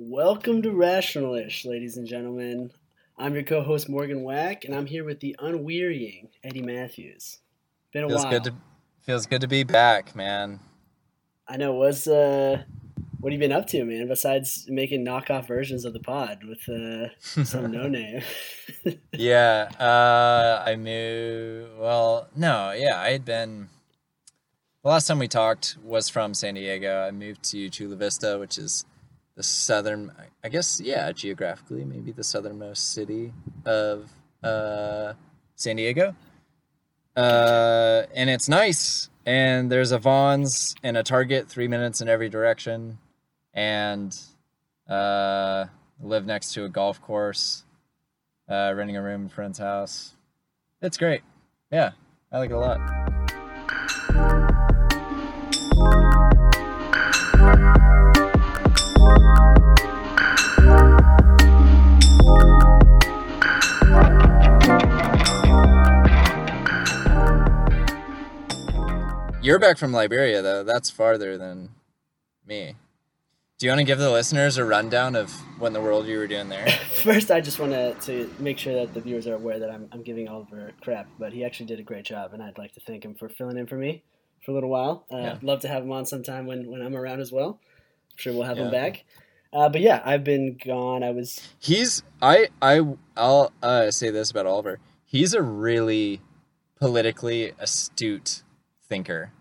Welcome to Rationalish, ladies and gentlemen. I'm your co-host Morgan Wack, and I'm here with the unwearying Eddie Matthews. Been a feels while. good to feels good to be back, man. I know. What's uh, what have you been up to, man? Besides making knockoff versions of the pod with uh, some no name. yeah, uh, I moved. Well, no, yeah, I had been. The last time we talked was from San Diego. I moved to Chula Vista, which is the southern, I guess, yeah, geographically, maybe the southernmost city of uh, San Diego. Uh, and it's nice. And there's a Vons and a Target three minutes in every direction. And uh, live next to a golf course, uh, renting a room in a friend's house. It's great. Yeah, I like it a lot. You're back from Liberia, though. That's farther than me. Do you want to give the listeners a rundown of what in the world you were doing there? First, I just want to, to make sure that the viewers are aware that I'm, I'm giving Oliver crap, but he actually did a great job, and I'd like to thank him for filling in for me for a little while. Uh, Yeah. Love to have him on sometime when, when I'm around as well. I'm sure we'll have him back. Uh, but yeah, I've been gone. I was He's I I I'll uh, say this about Oliver. He's a really politically astute thinker.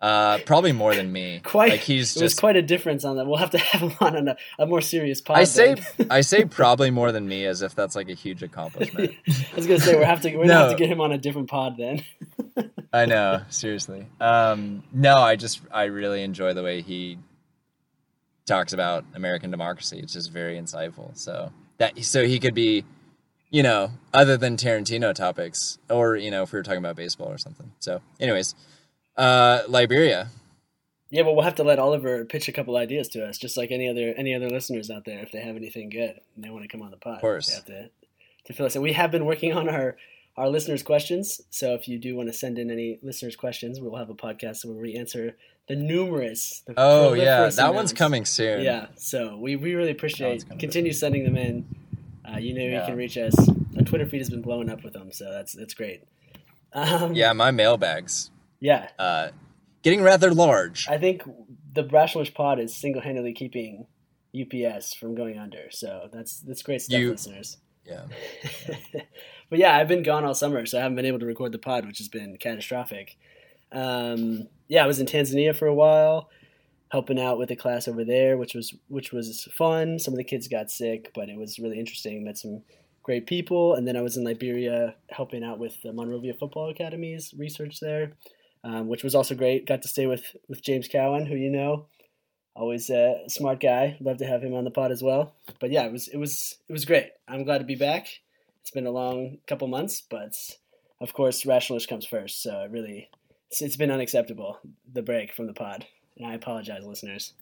Uh, probably more than me. quite. like he's was just. quite a difference on that. We'll have to have him on a, a more serious pod. I say. I say probably more than me as if that's like a huge accomplishment. I was gonna say we have to we gonna have to get him on a different pod then. I know, seriously. Um, no, I just I really enjoy the way he talks about American democracy. It's just very insightful. So that so he could be, you know, other than Tarantino topics, or you know, if we were talking about baseball or something. So, anyways, uh, Liberia. Yeah, but we'll have to let Oliver pitch a couple ideas to us, just like any other any other listeners out there. If they have anything good and they want to come on the pod, of course. they have to to fill us in. We have been working on our our listeners' questions, so if you do want to send in any listeners' questions, we'll have a podcast where we answer the numerous. The Oh yeah, proliferous that one's coming soon. Yeah, so we, we really appreciate. one's coming. Continue sending them in. Uh, you know you can reach us. Our Twitter feed has been blowing up with them, so that's that's great. Um, yeah. My mailbags, yeah. uh, getting rather large. I think the Rationalish pod is single handedly keeping UPS from going under. So that's that's great stuff, You- listeners. Yeah. but yeah, I've been gone all summer, so I haven't been able to record the pod, which has been catastrophic. Um, yeah, I was in Tanzania for a while, helping out with a class over there, which was which was fun. Some of the kids got sick, but it was really interesting. Met some great people, and then I was in Liberia helping out with the Monrovia Football Academy's research there, um, which was also great. Got to stay with with James Cowan, who you know, always a smart guy. Love to have him on the pod as well. But yeah, it was it was it was great. I'm glad to be back. It's been a long couple months, but of course, Rationalish comes first. So it really, it's, it's been unacceptable the break from the pod, and I apologize, listeners.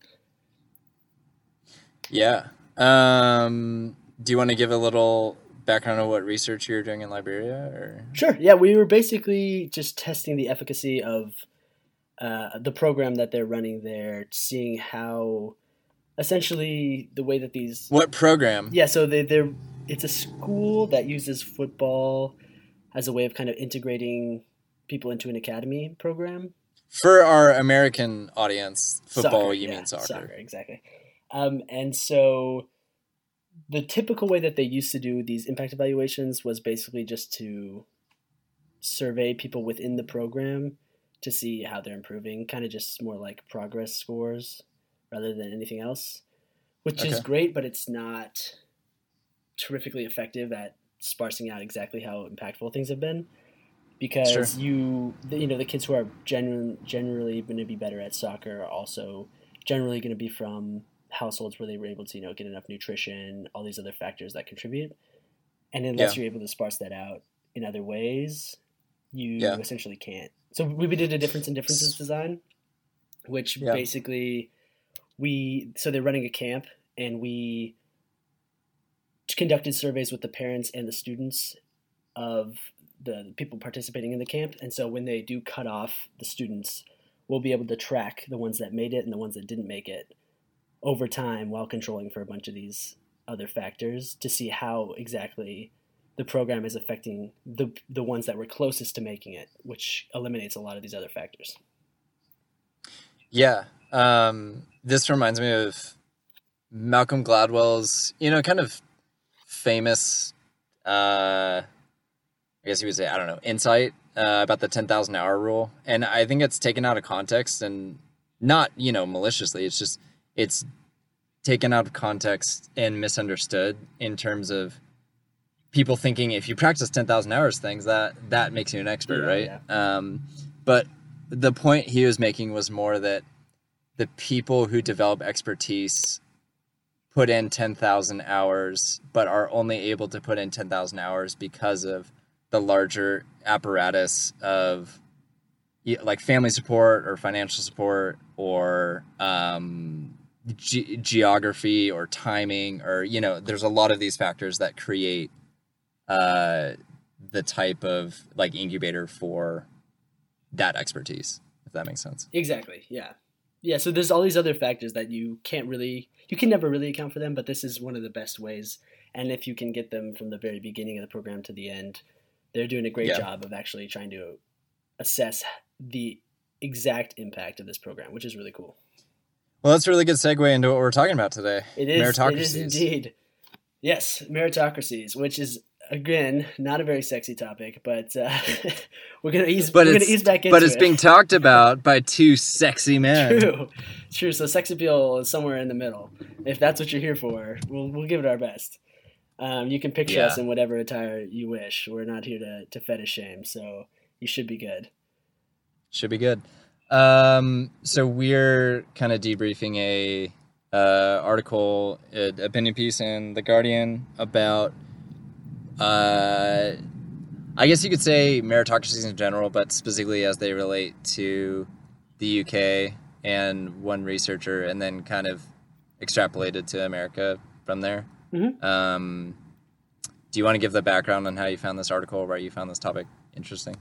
Yeah. Um, do you want to give a little background on what research you're doing in Liberia, or? Sure. Yeah, we were basically just testing the efficacy of uh, the program that they're running there, seeing how essentially the way that these What program? Yeah, so they they're it's a school that uses football as a way of kind of integrating people into an academy program. For our American audience, football, Soccer, you yeah, mean soccer. exactly. Um, and so the typical way that they used to do these impact evaluations was basically just to survey people within the program to see how they're improving, kind of just more like progress scores rather than anything else, which is great, but it's not terrifically effective at sparsing out exactly how impactful things have been because Sure. you you know the kids who are genuine, generally going to be better at soccer are also generally going to be from households where they were able to you know get enough nutrition all these other factors that contribute and unless Yeah. you're able to sparse that out in other ways you Yeah. essentially can't so we did a difference in differences design which Yeah. basically we so they're running a camp and we conducted surveys with the parents and the students of the people participating in the camp and so when they do cut off the students we'll be able to track the ones that made it and the ones that didn't make it over time while controlling for a bunch of these other factors to see how exactly the program is affecting the the ones that were closest to making it, which eliminates a lot of these other factors. Yeah, um, this reminds me of Malcolm Gladwell's, you know, kind of famous, uh, I guess you would say, I don't know, insight uh, about the 10,000 hour rule. And I think it's taken out of context and not, you know, maliciously. It's just, it's taken out of context and misunderstood in terms of people thinking if you practice 10,000 hours things that that makes you an expert, Yeah, right? Um, but the point he was making was more that the people who develop expertise put in 10,000 hours but are only able to put in 10,000 hours because of the larger apparatus of like family support or financial support or um, ge- geography or timing or you know there's a lot of these factors that create uh, the type of like incubator for that expertise if that makes sense Exactly. Yeah. Yeah. So there's all these other factors that you can't really, you can never really account for them, but this is one of the best ways. And if you can get them from the very beginning of the program to the end, they're doing a great Yeah. job of actually trying to assess the exact impact of this program, which is really cool. Well that's a really good segue into what we're talking about today It is. It is meritocracies indeed. Yes, meritocracies, which is again not a very sexy topic, but uh, we're gonna ease. but we're gonna ease back into but it's it. being talked about by two sexy men True, true. So sex appeal is somewhere in the middle. If that's what you're here for, we'll we'll give it our best. Um, you can picture Yeah. us in whatever attire you wish. We're not here to to fetish shame, so you should be good. Should be good. Um, so we're kind of debriefing a uh, article, uh, opinion piece in the Guardian about, uh, I guess you could say meritocracies in general, but specifically as they relate to the UK and one researcher, and then kind of extrapolated to America from there. Mhm. Um, do you want to give the background on how you found this article, why you found this topic interesting?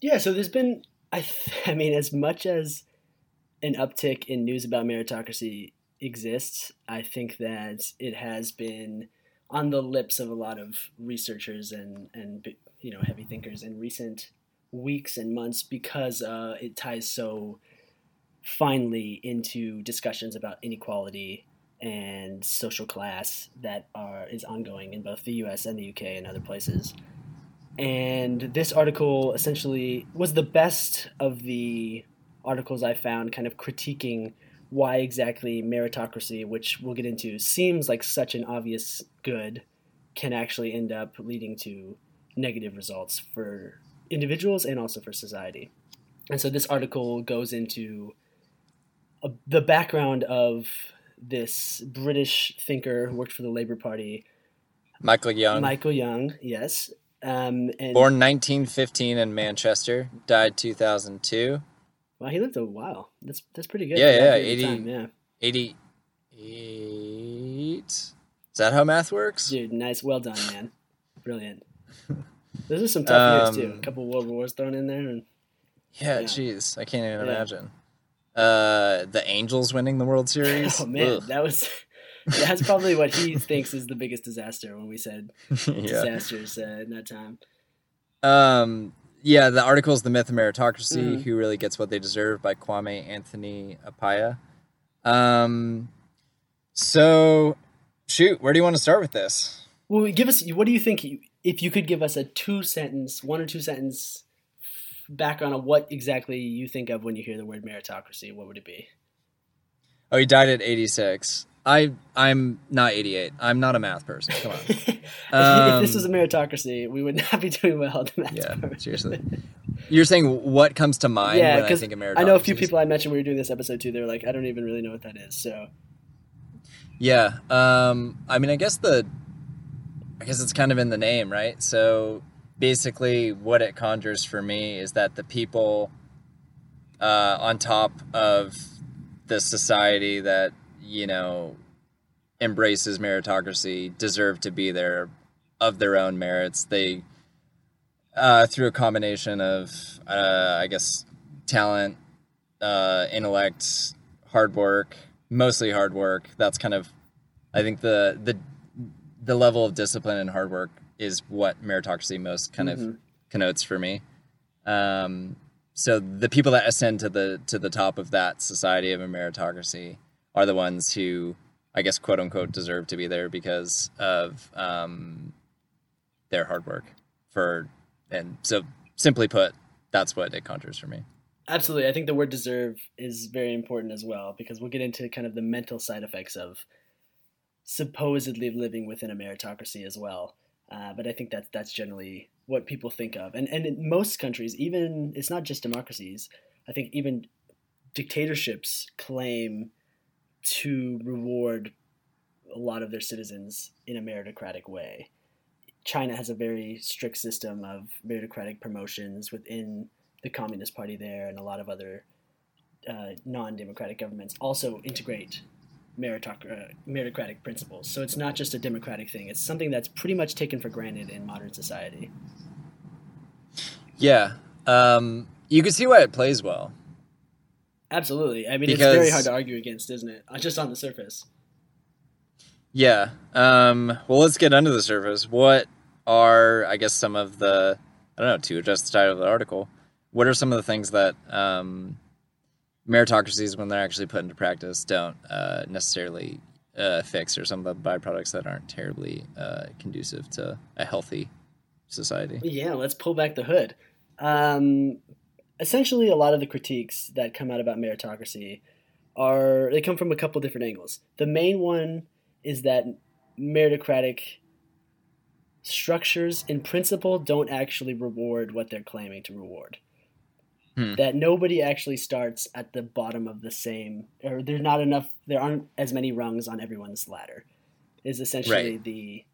Yeah. So there's been, I, I mean, as much as an uptick in news about meritocracy exists, I think that it has been on the lips of a lot of researchers and and you know heavy thinkers in recent weeks and months because uh, it ties so finely into discussions about inequality and social class that are is ongoing in both the U.S. and the U.K. and other places. And this article essentially was the best of the articles I found, kind of critiquing why exactly meritocracy, which we'll get into, seems like such an obvious good, can actually end up leading to negative results for individuals and also for society. And so this article goes into a, the background of this British thinker who worked for the Labour Party, Michael Young. Michael Young, yes. Um, and Born 1915 in Manchester, died 2002. wow, he lived a while. That's that's pretty good. Yeah, yeah, period 80 time, yeah. 88. Is that how math works? Dude, nice, well done, man. Brilliant. Those are some tough years too. Um, A couple World Wars thrown in there, and Yeah, Yeah. jeez, I can't even Yeah. imagine. Uh, the Angels winning the World Series. oh man, Ugh. that was that's probably what he thinks is the biggest disaster when we said yeah. disasters uh, in that time. Um, yeah, the article is The Myth of Meritocracy Mhm. Who Really Gets What They Deserve by Kwame Anthony Appiah. Um, so, shoot, where do you want to start with this? Well, give us. What do you think? If you could give us a two sentence, one or two sentence background on what exactly you think of when you hear the word meritocracy, what would it be? Oh, he died at 86. I, I'm not 88. I'm not a math person. Come on. if, if this Um, was a meritocracy, we would not be doing well in the math Yeah, department. seriously. You're saying what comes to mind Yeah, when I think of meritocracy? I know a few people I mentioned when we were doing this episode too. They're like, I don't even really know what that is. So Yeah. Um, I mean, I guess the, I guess it's kind of in the name, right? So basically, what it conjures for me is that the people uh, on top of the society that you know embraces meritocracy deserve to be there of their own merits. They, uh, through a combination of, uh, I guess, talent, uh, intellect, hard work, mostly hard work. That's kind of, I think the the the level of discipline and hard work is what meritocracy most kind Mhm. of connotes for me. Um, so the people that ascend to the to the top of that society of a meritocracy are the ones who, I guess, quote unquote, deserve to be there because of um, their hard work. For and so simply put, that's what it conjures for me. Absolutely. I think the word deserve is very important as well because we'll get into kind of the mental side effects of supposedly living within a meritocracy as well. Uh, but I think that that's generally what people think of. And, and in most countries, even it's not just democracies, I think even dictatorships claim to reward a lot of their citizens in a meritocratic way. China has a very strict system of meritocratic promotions within the Communist Party there and a lot of other uh, non-democratic governments also integrate meritoc- uh, meritocratic principles. So it's not just a democratic thing; it's something that's pretty much taken for granted in modern society. Yeah, um, you can see why it plays well. Absolutely. I mean, it's very hard to argue against, isn't it? Uh, Just on the surface. Yeah. Um, well, let's get under the surface. What are, I guess, some of the, I don't know, to adjust the title of the article, what are some of the things that um, meritocracies, when they're actually put into practice, don't uh, necessarily uh, fix, or some of the byproducts that aren't terribly uh, conducive to a healthy society? Yeah, let's pull back the hood. Um, essentially, a lot of the critiques that come out about meritocracy are they come from a couple different angles. The main one is that meritocratic structures, in principle, don't actually reward what they're claiming to reward. Hmm. That nobody actually starts at the bottom of the same, or there's not enough. There aren't as many rungs on everyone's ladder. Is essentially Right. the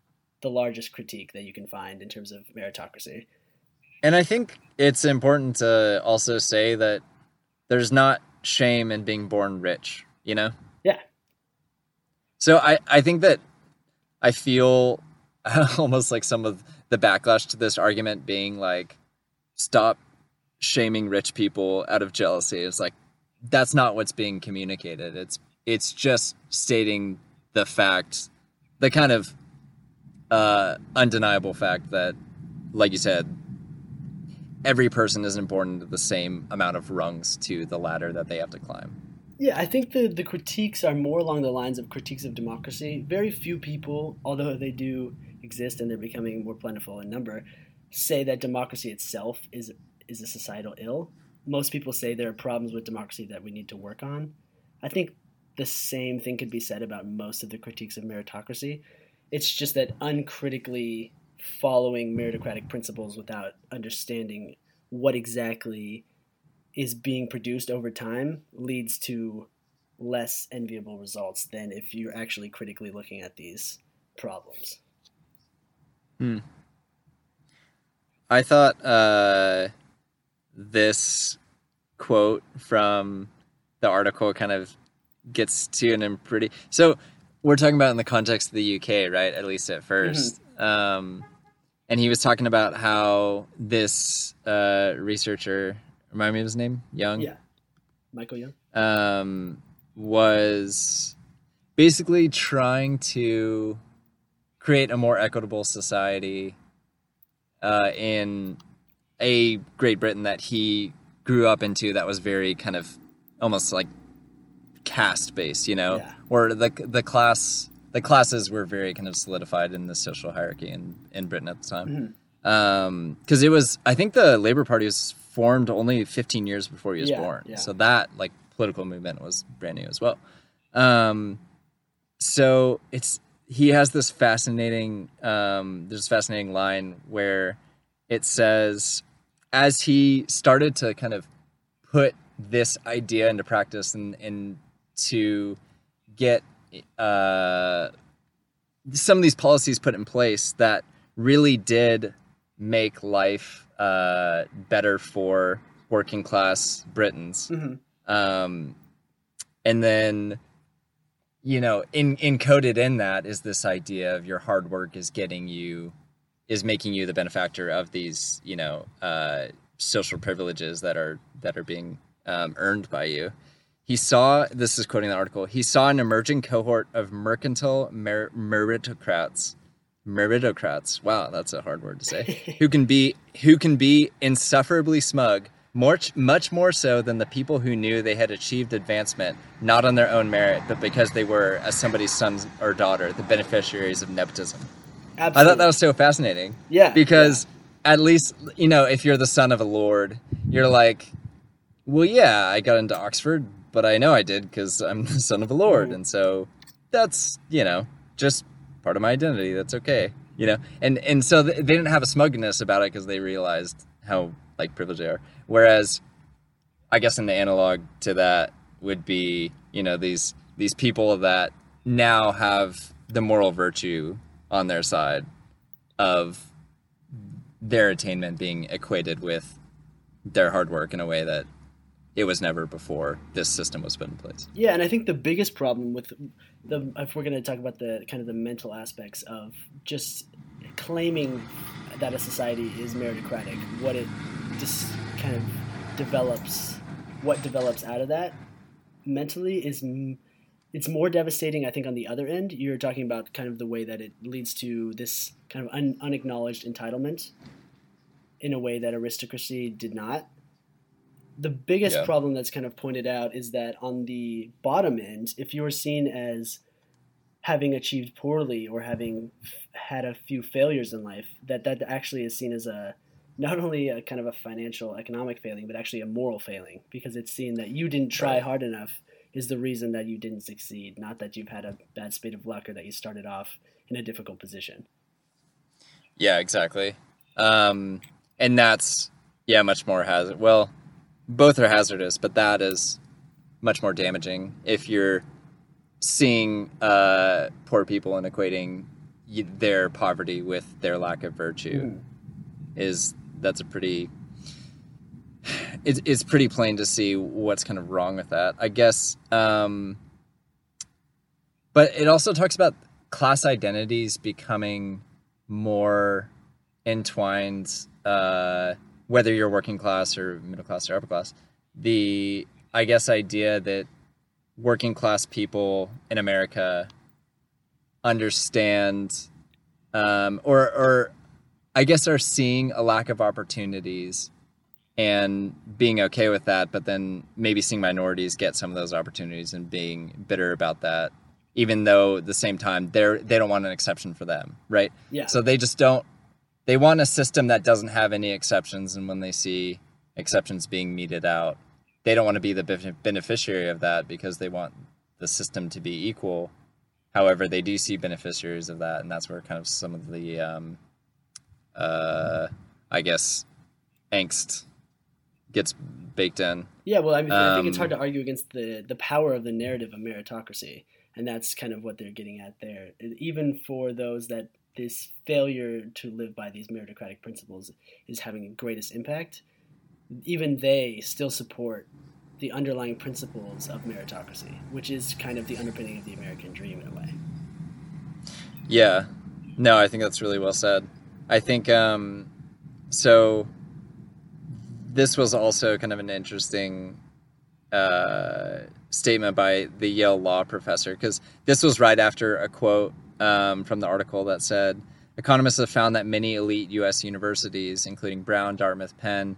the largest critique that you can find in terms of meritocracy. And I think it's important to also say that there's not shame in being born rich, you know? Yeah. So I, I think that I feel almost like some of the backlash to this argument being like, stop shaming rich people out of jealousy. It's like, that's not what's being communicated. It's, it's just stating the fact, the kind of uh, undeniable fact that, like you said, every person isn't born into the same amount of rungs to the ladder that they have to climb. Yeah, I think the, the critiques are more along the lines of critiques of democracy. Very few people, although they do exist and they're becoming more plentiful in number, say that democracy itself is is a societal ill. Most people say there are problems with democracy that we need to work on. I think the same thing could be said about most of the critiques of meritocracy. It's just that uncritically following meritocratic principles without understanding what exactly is being produced over time leads to less enviable results than if you're actually critically looking at these problems. I thought uh, this quote from the article kind of gets to an pretty. So we're talking about in the context of the UK, right? At least at 1st Um, and he was talking about how this uh, researcher, remind me of his name, Young. Yeah. Michael Young? um, was basically trying to create a more equitable society uh, in a Great Britain that he grew up into that was very kind of almost like caste based, you know, Yeah. or the the class the classes were very kind of solidified in the social hierarchy in, in Britain at the time. Mhm. Because it was, I think the Labor Party was formed only 15 years before he was Yeah, born. yeah. So that like political movement was brand new as well. Um, so it's he has this fascinating um, there's this fascinating line where it says as he started to kind of put this idea into practice and and to get uh, some of these policies put in place that really did make life uh, better for working class Britons. Mhm. Um, and then, you know, in encoded in that is this idea of your hard work is getting you, is making you the benefactor of these, you know, uh, social privileges that are that are being um, earned by you. He saw this is quoting the article. He saw an emerging cohort of mercantile mer- meritocrats. Meritocrats. Wow, that's a hard word to say. who can be who can be insufferably smug, much much more so than the people who knew they had achieved advancement not on their own merit, but because they were, as somebody's son or daughter, the beneficiaries of nepotism. Absolutely. I thought that was so fascinating. Yeah, Because at least, you know, if you're the son of a lord, you're like, well, yeah, I got into Oxford, but I know I did because I'm the son of a lord. And so that's, you know, just part of my identity. That's okay. You know, and, and so they didn't have a smugness about it because they realized how like privileged they are. Whereas I guess an analog to that would be, you know, these, these people that now have the moral virtue on their side of their attainment being equated with their hard work in a way that it was never before this system was put in place. Yeah, and I think the biggest problem with the if we're going to talk about the kind of the mental aspects of just claiming that a society is meritocratic, what it just kind of develops, what develops out of that mentally is it's more devastating. I think on the other end, you're talking about kind of the way that it leads to this kind of un- unacknowledged entitlement in a way that aristocracy did not the biggest Yeah. problem that's kind of pointed out is that on the bottom end, if you're seen as having achieved poorly or having had a few failures in life, that that actually is seen as a not only a kind of a financial economic failing, but actually a moral failing because it's seen that you didn't try Right. hard enough is the reason that you didn't succeed, not that you've had a bad spate of luck or that you started off in a difficult position. Yeah, exactly. Um, and that's yeah, much more hazard. Well, both are hazardous, but that is much more damaging if you're seeing uh, poor people and equating their poverty with their lack of virtue. Is that's a pretty it's, it's pretty plain to see what's kind of wrong with that. I guess um, but it also talks about class identities becoming more entwined uh, whether you're working class or middle class or upper class the i guess idea that working class people in america understand um, or or i guess are seeing a lack of opportunities and being okay with that but then maybe seeing minorities get some of those opportunities and being bitter about that even though at the same time they're they don't want an exception for them right Yeah. so they just don't they want a system that doesn't have any exceptions and when they see exceptions being meted out they don't want to be the beneficiary of that because they want the system to be equal however they do see beneficiaries of that and that's where kind of some of the um, uh, i guess angst gets baked in Yeah, well, I mean, I think it's hard Um, to argue against the the power of the narrative of meritocracy, and that's kind of what they're getting at there. Even for those that this failure to live by these meritocratic principles is having the greatest impact, even they still support the underlying principles of meritocracy, which is kind of the underpinning of the American dream in a way. Yeah. No, I think that's really well said. I think um so this was also kind of an interesting uh statement by the Yale law professor because this was right after a quote um, from the article that said economists have found that many elite US universities including Brown, Dartmouth, Penn,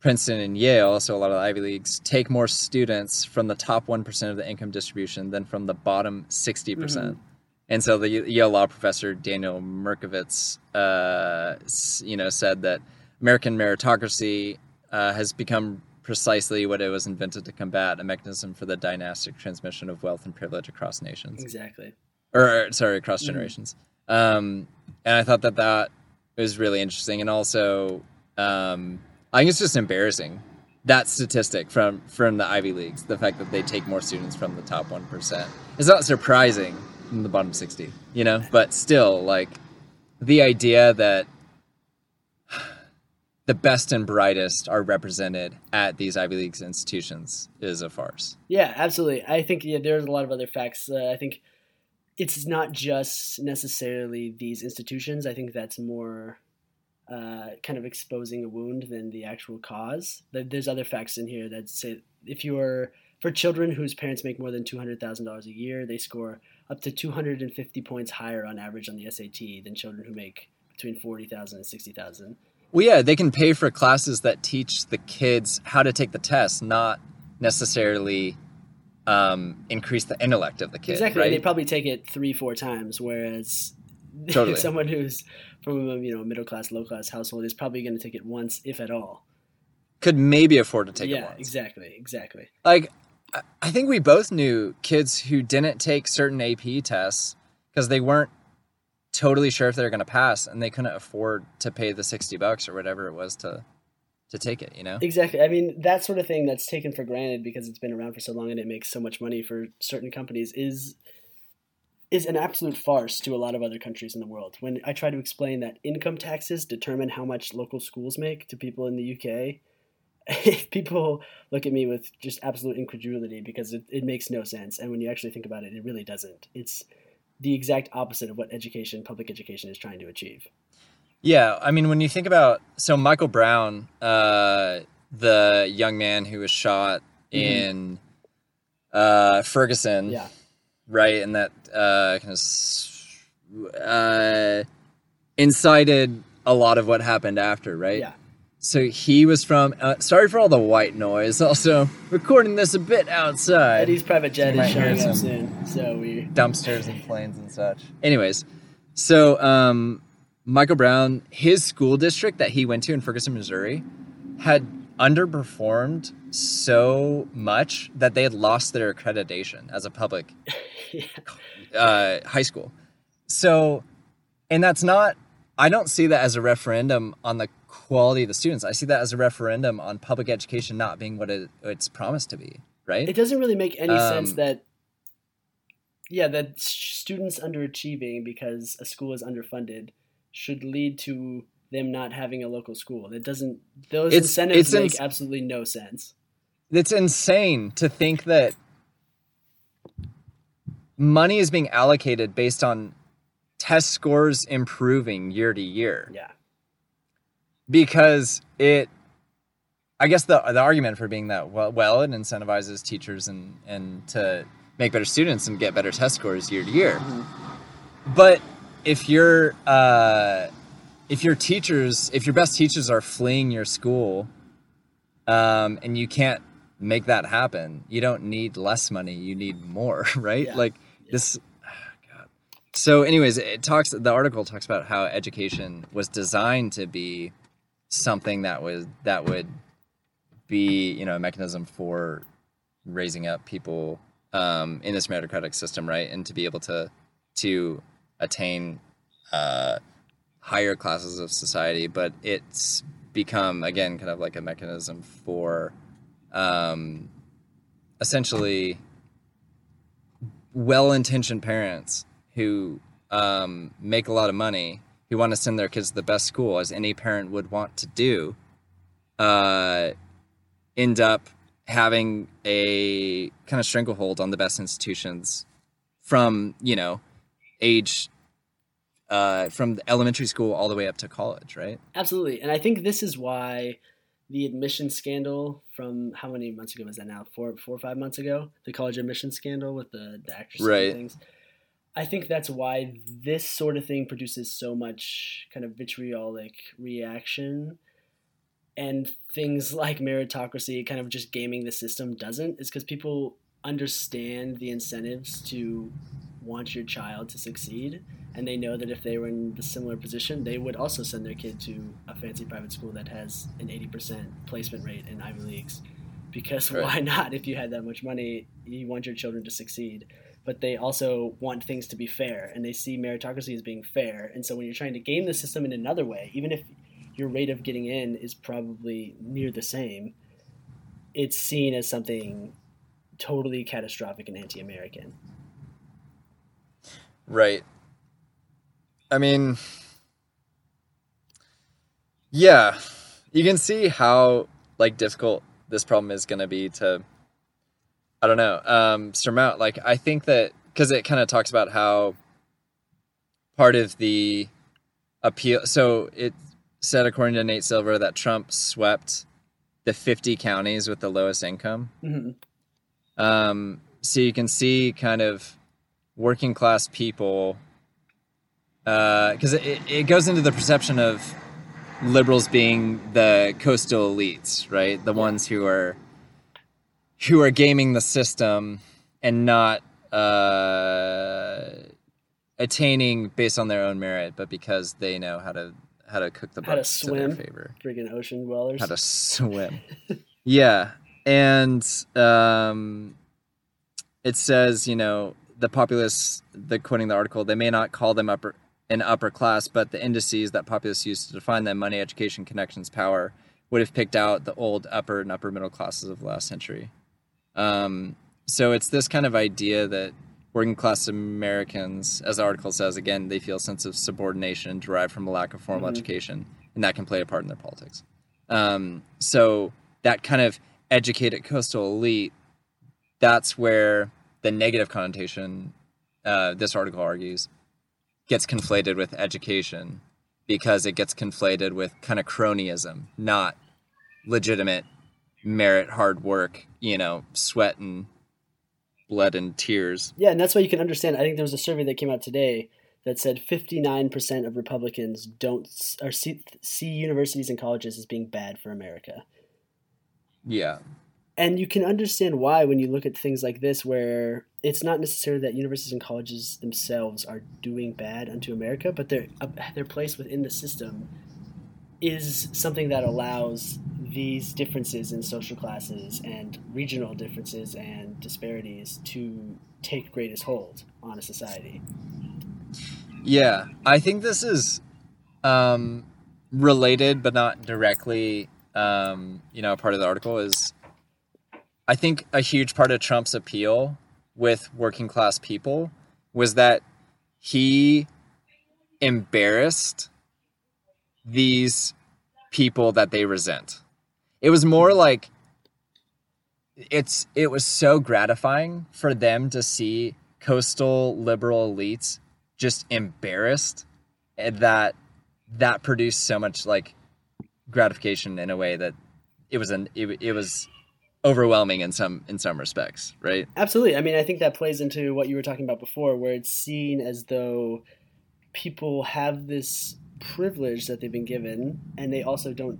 Princeton and Yale, so a lot of the Ivy Leagues, take more students from the top 1% of the income distribution than from the bottom 60%. percent And so the Yale law professor Daniel Markovits, uh, you know, said that American meritocracy uh, has become precisely what it was invented to combat, a mechanism for the dynastic transmission of wealth and privilege across nations Exactly. Or sorry, across Mhm. generations. Um, and I thought that that was really interesting, and also um, I think it's just embarrassing that statistic from from the Ivy Leagues, the fact that they take more students from the top one percent. It's not surprising in the bottom sixty, you know, but still, like the idea that the best and brightest are represented at these Ivy Leagues institutions is a farce. Yeah, absolutely. I think yeah, there's a lot of other facts. Uh, I think it's not just necessarily these institutions. I think that's more uh, kind of exposing a wound than the actual cause. There's other facts in here that say if you're for children whose parents make more than two hundred thousand dollars a year, they score up to two hundred and fifty points higher on average on the SAT than children who make between forty thousand and sixty thousand. Well, yeah, they can pay for classes that teach the kids how to take the test, not necessarily um, increase the intellect of the kid. Exactly, right? they probably take it three, four times. Whereas Totally. someone who's from a you know middle class, low class household is probably going to take it once, if at all. Could maybe afford to take it yeah, once. exactly, exactly. like I- I think we both knew kids who didn't take certain AP tests because they weren't totally sure if they were going to pass and they couldn't afford to pay the 60 bucks or whatever it was to to take it, you know? Exactly. I mean, that sort of thing that's taken for granted because it's been around for so long and it makes so much money for certain companies is is an absolute farce to a lot of other countries in the world. When I try to explain that income taxes determine how much local schools make to people in the UK, people look at me with just absolute incredulity because it, it makes no sense. And when you actually think about it, it really doesn't. It's the exact opposite of what education, public education, is trying to achieve. Yeah, I mean, when you think about so Michael Brown, uh, the young man who was shot in uh, Ferguson, Yeah. right, and that uh, kind of uh, incited a lot of what happened after, right? Yeah. So he was from. Uh, sorry for all the white noise. Also, recording this a bit outside. Eddie's private jet is showing up some- soon. So we. dumpsters and planes and such. Anyways, so um, Michael Brown, his school district that he went to in Ferguson, Missouri, had underperformed so much that they had lost their accreditation as a public Yeah. uh, high school. So, and that's not. I don't see that as a referendum on the quality of the students. I see that as a referendum on public education not being what it, it's promised to be. Right? it doesn't really make any sense Um, that yeah that students underachieving because a school is underfunded should lead to them not having a local school. It doesn't those It's- incentives it's make ins- absolutely no sense. It's insane to think that money is being allocated based on test scores improving year to year. Yeah. Because it i guess the the argument for being that well, well it incentivizes teachers and and to make better students and get better test scores year to year. Mhm. but if your uh if your teachers if your best teachers are fleeing your school um and you can't make that happen you don't need less money you need more right Yeah. like this God. so anyways it talks the article talks about how education was designed to be something that was that would be you know a mechanism for raising up people um, in this meritocratic system right and to be able to to attain uh, higher classes of society but it's become again kind of like a mechanism for um, essentially well-intentioned parents who um, make a lot of money who want to send their kids to the best school as any parent would want to do uh, end up having a kind of stranglehold on the best institutions from you know age uh, from elementary school all the way up to college right? Absolutely. And i think this is why the admission scandal from how many months ago was that now? Four four or five months ago? The college admission scandal with the, the actresses Right. and things. I think that's why this sort of thing produces so much kind of vitriolic reaction. And things like meritocracy, kind of just gaming the system, doesn't, is because people understand the incentives to want your child to succeed. And they know that if they were in the similar position, they would also send their kid to a fancy private school that has an 80% placement rate in Ivy Leagues. Because Right. why not? If you had that much money, you want your children to succeed but they also want things to be fair and they see meritocracy as being fair. And so when you're trying to game the system in another way, even if your rate of getting in is probably near the same, it's seen as something totally catastrophic and anti American. Right. I mean, yeah, you can see how like difficult this problem is going to be to, I don't know, um, surmount. Like, I think that because it kind of talks about how part of the appeal. So it said, according to Nate Silver, that Trump swept the 50 counties with the lowest income. Mhm. Um, so you can see kind of working class people because it, it goes into the perception of liberals being the coastal elites, right? The ones who are who are gaming the system and not uh, attaining based on their own merit, but because they know how to how to cook the How to books to their favor. Friggin' ocean dwellers. How to swim. yeah, and um, it says, you know, the populace. The quoting the article, they may not call them upper an upper class, but the indices that populists use to define them, money, education, connections, power, would have picked out the old upper and upper middle classes of the last century. Um, so it's this kind of idea that working class Americans, as the article says, again, they feel a sense of subordination derived from a lack of formal Mhm. education, and that can play a part in their politics. Um, so that kind of educated coastal elite, that's where the negative connotation, uh, this article argues, gets conflated with education because it gets conflated with kind of cronyism, not legitimate merit, hard work, you know, sweat and blood and tears. Yeah, and that's why you can understand. I think there was a survey that came out today that said 59% of Republicans don't or see, see universities and colleges as being bad for America. Yeah. And you can understand why when you look at things like this, where it's not necessarily that universities and colleges themselves are doing bad unto America, but their uh, their place within the system is something that allows these differences in social classes and regional differences and disparities to take greatest hold on a society. Yeah, I think this is um, related, but not directly. Um, you know, part of the article is, I think a huge part of Trump's appeal with working class people was that he embarrassed these people that they resent. It was more like it's it was so gratifying for them to see coastal liberal elites just embarrassed that that produced so much like gratification in a way that it was an it, it was overwhelming in some in some respects right Absolutely. I mean, I think that plays into what you were talking about before, where it's seen as though people have this privilege that they've been given, and they also don't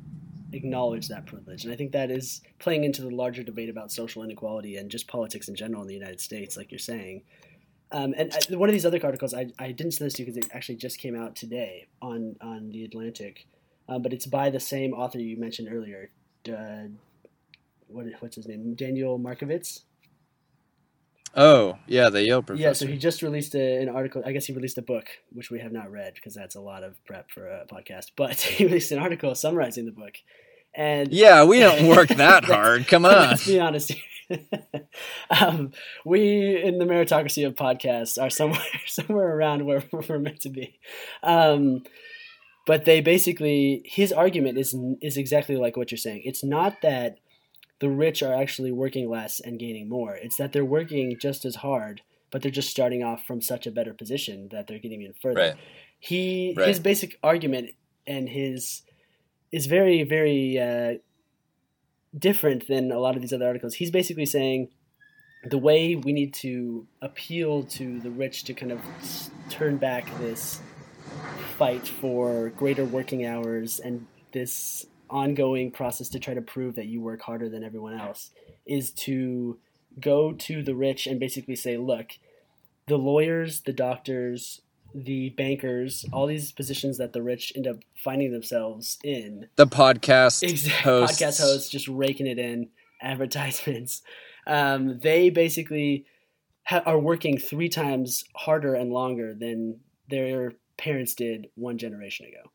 acknowledge that privilege. And I think that is playing into the larger debate about social inequality and just politics in general in the United States, like you're saying. Um, and I, one of these other articles, I, I didn't send this to you because it actually just came out today on on the Atlantic, um, but it's by the same author you mentioned earlier. Uh, what, what's his name? Daniel Markovits. oh yeah the yale professor Yeah, so he just released a, an article. I guess he released a book, which we have not read because that's a lot of prep for a podcast. But he released an article summarizing the book, and yeah we don't work that hard come on let's be honest um, we in the meritocracy of podcasts are somewhere somewhere around where we're meant to be. Um, but they basically his argument is is exactly like what you're saying. It's not that the rich are actually working less and gaining more. It's that they're working just as hard, but they're just starting off from such a better position that they're getting even further. right He Right. his basic argument and his is very very uh, different than a lot of these other articles. He's basically saying the way we need to appeal to the rich to kind of turn back this fight for greater working hours and this ongoing process to try to prove that you work harder than everyone else is to go to the rich and basically say, look, the lawyers, the doctors, the bankers, all these positions that the rich end up finding themselves in, the podcast exact hosts podcast hosts just raking it in advertisements. Um, they basically ha- are working three times harder and longer than their parents did one generation ago.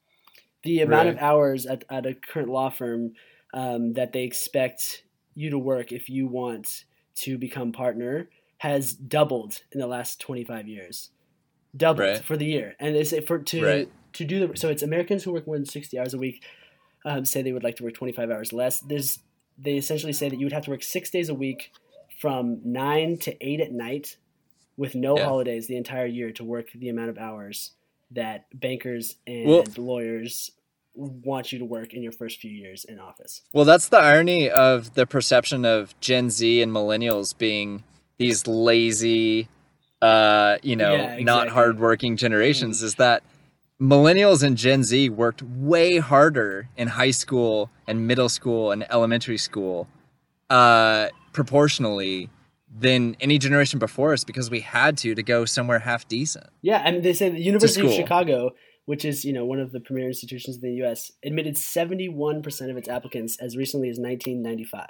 The amount of hours at, at a current law firm um, that they expect you to work if you want to become partner has doubled in the last 25 years doubled Right. for the year and they say for to Right. to do the so it's americans who work more than 60 hours a week um, say they would like to work 25 hours less there's they essentially say that you would have to work six days a week from nine to eight at night with no Yeah. holidays the entire year to work the amount of hours that bankers and Well- lawyers want you to work in your first few years in office. Well, that's the irony of the perception of Gen Z and millennials being these lazy, uh, you know, Yeah, not hardworking generations. Is that millennials and Gen Z worked way harder in high school and middle school and elementary school, uh, proportionally than any generation before us because we had to to go somewhere half decent. Yeah, I mean, they say the University of. Chicago, which is you know one of the premier institutions in the U.S., admitted 71 percent of its applicants as recently as 1995.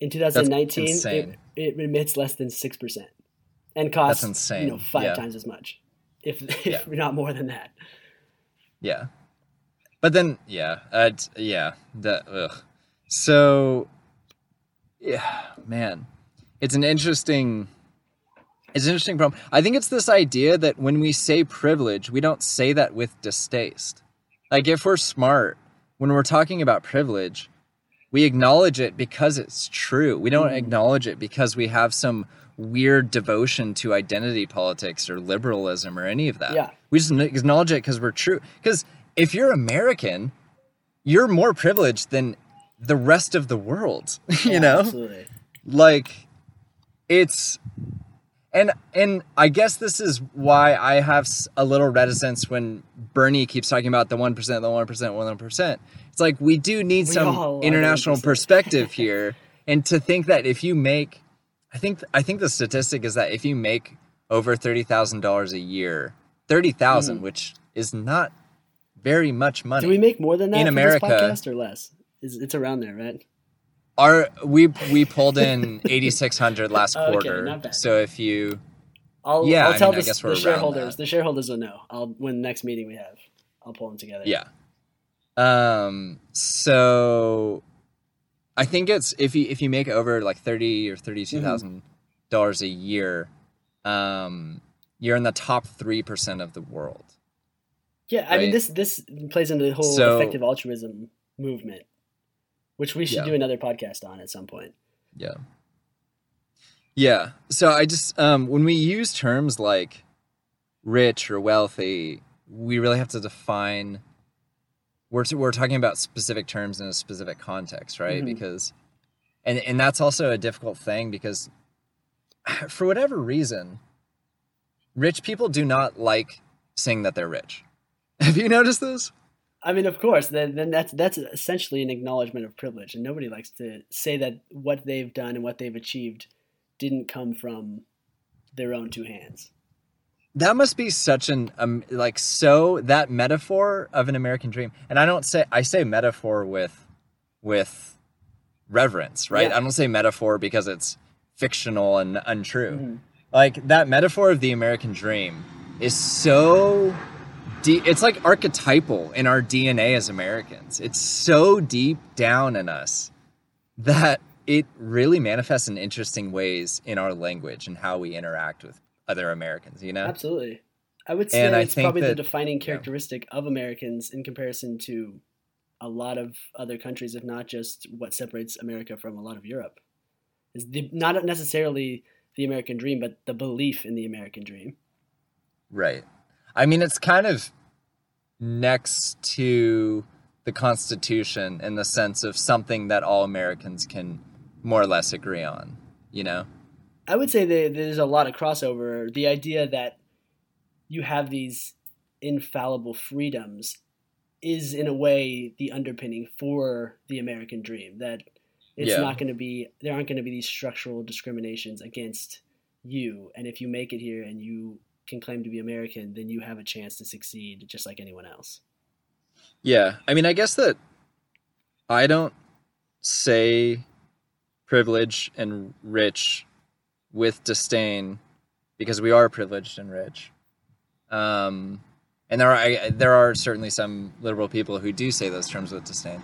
In 2019, it, it admits less than six percent, and costs That's insane. you know five Yeah. times as much, if, Yeah. if not more than that. Yeah. But then, yeah, uh, yeah, the ugh. So, yeah, man, it's an interesting, it's an interesting problem. I think it's this idea that when we say privilege, we don't say that with distaste. Like if we're smart, when we're talking about privilege, we acknowledge it because it's true. We don't Mhm. acknowledge it because we have some weird devotion to identity politics or liberalism or any of that. Yeah. We just acknowledge it because we're true. Because if you're American, you're more privileged than the rest of the world. you Yeah, know, absolutely. like it's and and I guess this is why I have a little reticence when Bernie keeps talking about the one percent, the one percent, one percent. It's like we do need We some all are the international perspective here, and to think that if you make, I think I think the statistic is that if you make over thirty thousand dollars a year, thirty Mhm. which is not very much money. Do we make more than that In America- podcast or less? Is it's around there, right? Our we we pulled in eighty six hundred last Okay, quarter. bad. So if you I'll, Yeah, I'll I tell mean, I the, guess the we're around shareholders. The shareholders will know. I'll when next meeting we have, I'll pull them together. Yeah. Um. So, I think it's if you if you make over like thirty or thirty Mm-hmm. dollars a year, um, you're in the top three percent of the world. Yeah, I mean this this plays into the whole So- effective altruism movement, which we should Yeah. do another podcast on at some point. Yeah. Yeah. So I just um when we use terms like rich or wealthy, we really have to define we're we're talking about specific terms in a specific context, right? Mhm. Because and and that's also a difficult thing because for whatever reason rich people do not like saying that they're rich. Have you noticed this? I mean, of course, then then that's that's essentially an acknowledgement of privilege, and nobody likes to say that what they've done and what they've achieved didn't come from their own two hands. That must be such an um, like so that metaphor of an American dream. And I don't say I say metaphor with with reverence, right? Yeah. I don't say metaphor because it's fictional and untrue. Mhm. Like that metaphor of the American dream is so it's like archetypal in our DNA as Americans. It's so deep down in us that it really manifests in interesting ways in our language and how we interact with other Americans, you know? Absolutely, I would say And I it's probably the defining characteristic of Americans in comparison to a lot of other countries, if not just what separates America from a lot of Europe. Is the not necessarily the American dream, but the belief in the American dream. Right. I mean, it's kind of next to the Constitution in the sense of something that all Americans can more or less agree on, you know? I would say that there's a lot of crossover. The idea that you have these infallible freedoms is, in a way, the underpinning for the American dream. That it's Yeah. not going to be, there aren't going to be these structural discriminations against you. And if you make it here and you can claim to be American, then you have a chance to succeed just like anyone else. Yeah. I mean, I guess that I don't say privilege and rich with disdain because we are privileged and rich. Um, and there are I, there are certainly some liberal people who do say those terms with disdain,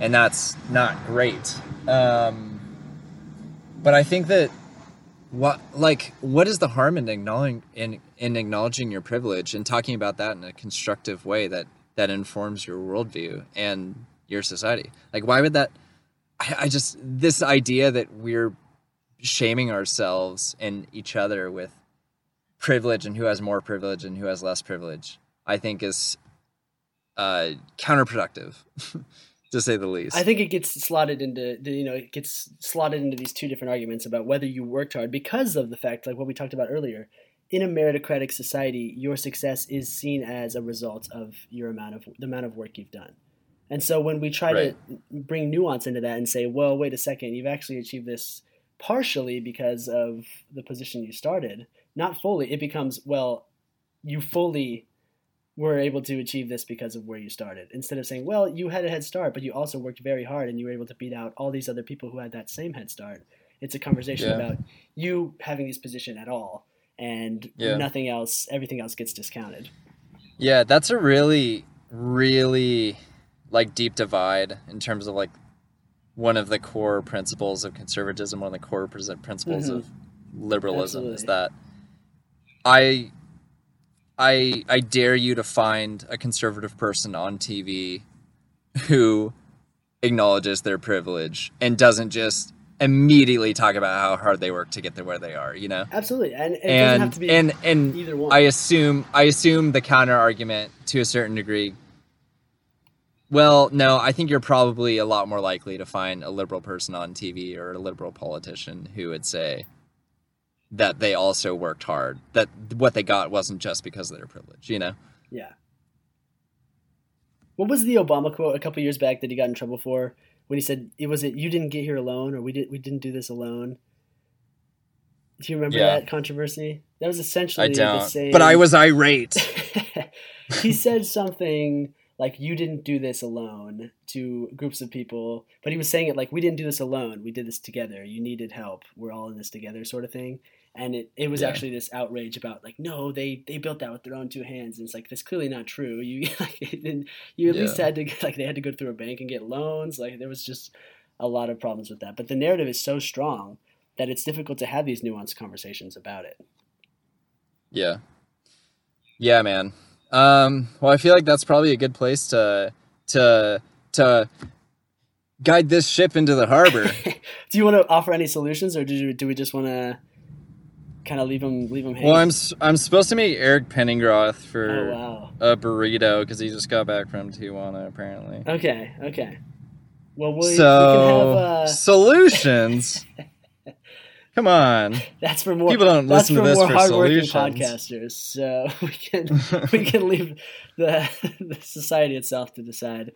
and that's not great. Um, but I think that what like what is the harm in acknowledging in, in acknowledging your privilege and talking about that in a constructive way that that informs your worldview and your society? Like, why would that? I, I just this idea that we're shaming ourselves and each other with privilege and who has more privilege and who has less privilege i think is uh, counterproductive, to say the least. I think it gets slotted into you know it gets slotted into these two different arguments about whether you worked hard because of the fact like what we talked about earlier. In a meritocratic society, your success is seen as a result of your amount of the amount of work you've done. And so when we try Right. to bring nuance into that and say, well, wait a second, you've actually achieved this partially because of the position you started, not fully, it becomes, well, you fully were able to achieve this because of where you started. Instead of saying, well, you had a head start, but you also worked very hard and you were able to beat out all these other people who had that same head start. It's a conversation Yeah. about you having this position at all and Yeah. nothing else, everything else gets discounted. Yeah, that's a really, really like deep divide in terms of like one of the core principles of conservatism, one of the core principles Mhm. of liberalism is that I, I, I dare you to find a conservative person on TV who acknowledges their privilege and doesn't just immediately talk about how hard they work to get to where they are. You know Absolutely. And it doesn't have and to be and and either one. I assume I assume the counter argument to a certain degree. Well, no, I think you're probably a lot more likely to find a liberal person on TV or a liberal politician who would say that they also worked hard, that what they got wasn't just because of their privilege, you know? Yeah. What was the Obama quote a couple years back that he got in trouble for when he said it was it you didn't get here alone or we did we didn't do this alone? Do you remember Yeah. that controversy? That was essentially I the don't. same. But I was irate. he said something like you didn't do this alone to groups of people, but he was saying it like we didn't do this alone. We did this together. You needed help. We're all in this together, sort of thing. And it, it was Yeah. actually this outrage about like no, they they built that with their own two hands. And it's like that's clearly not true. You like, you at least had to like they had to go through a bank and get loans. Like there was just a lot of problems with that. But the narrative is so strong that it's difficult to have these nuanced conversations about it. Yeah. Yeah, man. Um, well, I feel like that's probably a good place to to to guide this ship into the harbor. do you want to offer any solutions, or do you, do we just want to kind of leave them leave them hanging? well, I'm I'm supposed to meet Eric Penningroth oh for wow. a burrito because he just got back from Tijuana apparently. Okay, okay. Well, we, so we can have uh, solutions. Come on. that's for more. people don't listen to for this more for hardworking solutions. podcasters. So we can we can leave the the society itself to decide.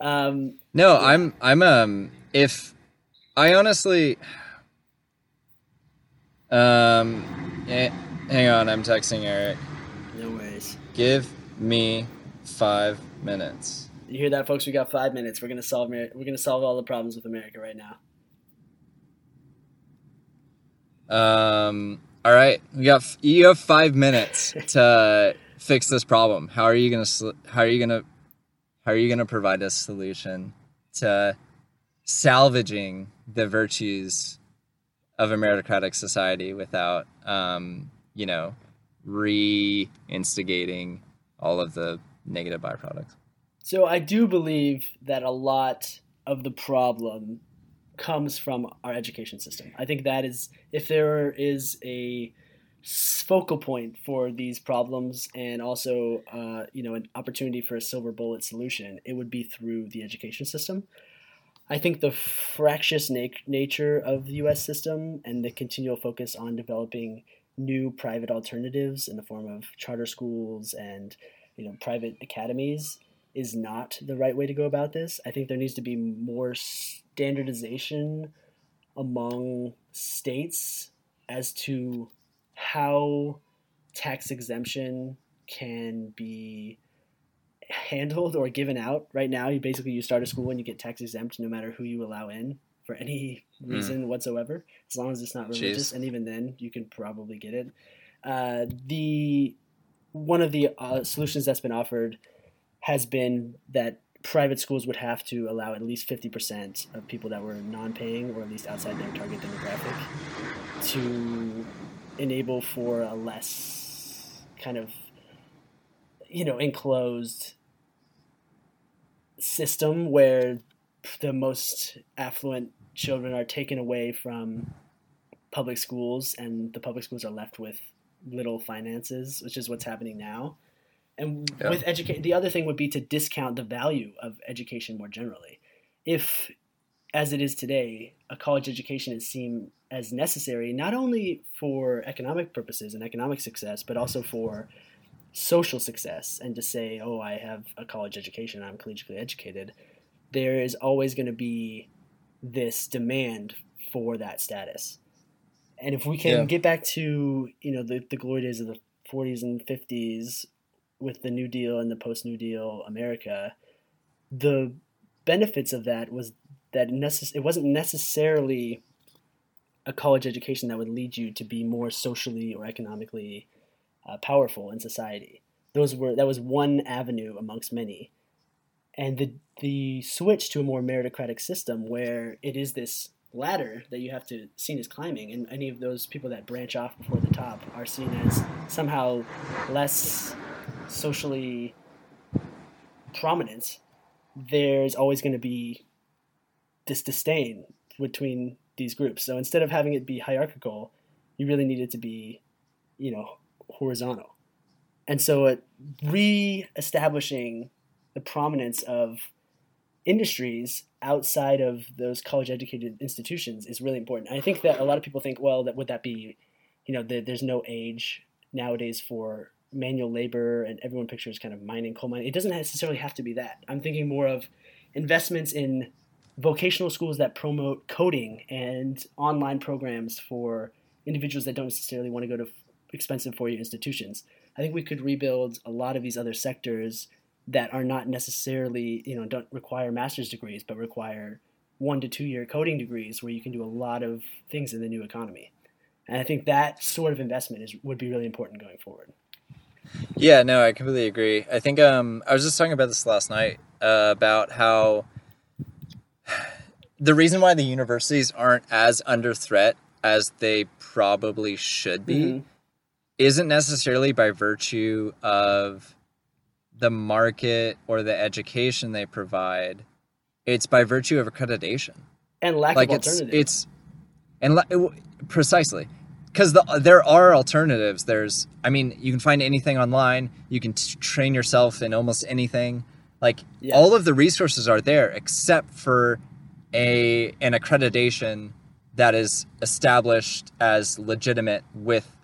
Um, No, I'm I'm um if I honestly um eh, hang on, I'm texting Eric. no worries. Give me five minutes. You hear that, folks? We got five minutes. We're gonna solve. We're gonna solve all the problems with America right now. Um. All right, we got. f- You have five minutes to fix this problem. How are you gonna? How are you gonna? How are you gonna provide a solution to salvaging the virtues of a meritocratic society without, um, you know, re-instigating all of the negative byproducts? So I do believe that a lot of the problem comes from our education system. I think that is if there is a focal point for these problems and also uh, you know an opportunity for a silver bullet solution, it would be through the education system. I think the fractious na- nature of the U.S. system and the continual focus on developing new private alternatives in the form of charter schools and you know private academies is not the right way to go about this. I think there needs to be more standardization among states as to how tax exemption can be handled or given out. Right now, you basically you start a school and you get tax exempt no matter who you allow in for any reason whatsoever, as long as it's not religious. Jeez. And even then, you can probably get it. Uh, the one of the uh, solutions that's been offered has been that private schools would have to allow at least 50% of people that were non-paying or at least outside their target demographic to enable for a less kind of you know enclosed system where the most affluent children are taken away from public schools and the public schools are left with little finances which is what's happening now And Yeah. with education, the other thing would be to discount the value of education more generally. If, as it is today, a college education is seen as necessary not only for economic purposes and economic success, but also for social success, and to say, "Oh, I have a college education, I'm collegiately educated," there is always going to be this demand for that status. And if we can Yeah. get back to you know the, the glory days of the 40s and 50s with the New Deal and the post New Deal America, the benefits of that was that necess- it wasn't necessarily a college education that would lead you to be more socially or economically uh, powerful in society. Those were that was one avenue amongst many, and the the switch to a more meritocratic system where it is this ladder that you have to seen as climbing, and any of those people that branch off before the top are seen as somehow less socially prominent. There's always going to be this disdain between these groups. So instead of having it be hierarchical, you really need it to be, you know, horizontal. And so it re-establishing the prominence of industries outside of those college educated institutions is really important. I think that a lot of people think, well, that would that be, you know, there, there's no age nowadays for manual labor and everyone pictures kind of mining, coal mining. It doesn't necessarily have to be that. I'm thinking more of investments in vocational schools that promote coding and online programs for individuals that don't necessarily want to go to expensive for your institutions. I think we could rebuild a lot of these other sectors that are not necessarily, you know, don't require master's degrees, but require one to two year coding degrees where you can do a lot of things in the new economy. And I think that sort of investment is would be really important going forward. Yeah, no, I completely agree. I think um, I was just talking about this last night uh, about how the reason why the universities aren't as under threat as they probably should be Mhm. Isn't necessarily by virtue of the market or the education they provide. It's by virtue of accreditation And lack like of it's alternatives. it's and w- precisely because the, there are alternatives there's i mean you can find anything online you can t- train yourself in almost anything like Yeah. all of the resources are there except for a an accreditation that is established as legitimate with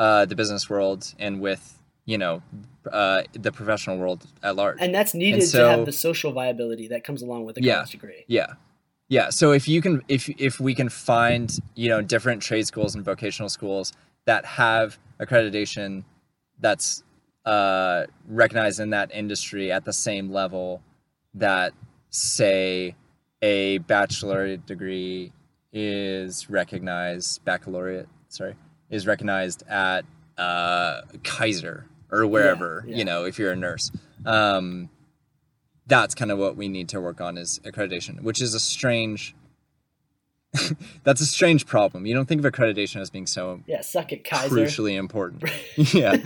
uh, the business world and with you know uh, the professional world at large and that's needed so- to have the social viability that comes along with a Yeah. college degree. Yeah. Yeah. So if you can if if we can find, you know, different trade schools and vocational schools that have accreditation that's uh recognized in that industry at the same level that say a baccalaureate degree is recognized baccalaureate, sorry, is recognized at uh Kaiser or wherever, yeah. you know, if you're a nurse. Um that's kind of what we need to work on is accreditation, which is a strange. that's a strange problem. You don't think of accreditation as being so Yeah, suck it, Kaiser. crucially important. yeah.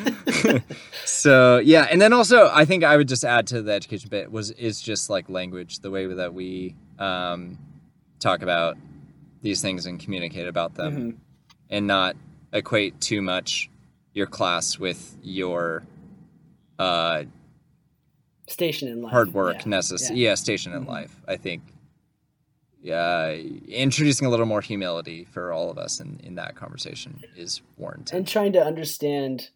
so yeah, and then also I think I would just add to the education bit was is just like language, the way that we um, talk about these things and communicate about them, Mhm. and not equate too much your class with your uh, Station in life. hard work Yeah. necess- yeah. yeah. station in Mhm. life i think yeah introducing a little more humility for all of us in, in that conversation is warranted And trying to understand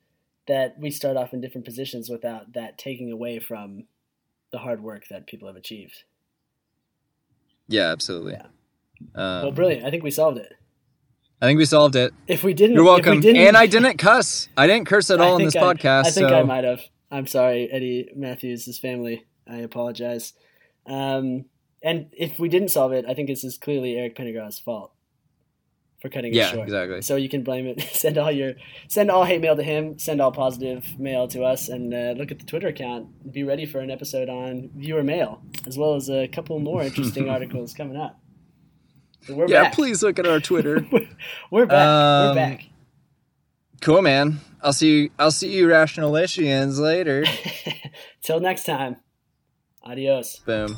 that we start off in different positions without that taking away from the hard work that people have achieved. yeah absolutely Yeah. um, well, brilliant. I think we solved it. I think we solved it If we didn't, you're welcome we didn't, and i didn't cuss i didn't curse at all in this I- podcast I think so I might have. I'm sorry, Eddie Matthews, his family. I apologize. Um, and if we didn't solve it, I think this is clearly Eric Pendergast's fault for cutting it yeah short. exactly So you can blame it. send all your send all hate mail to him. Send all positive mail to us, and uh, look at the Twitter account. Be ready for an episode on viewer mail, as well as a couple more interesting articles coming up. So we're yeah back. please look at our twitter we're back. we're Um, back. cool man i'll see you i'll see you rationalicians later Till next time. Adios. boom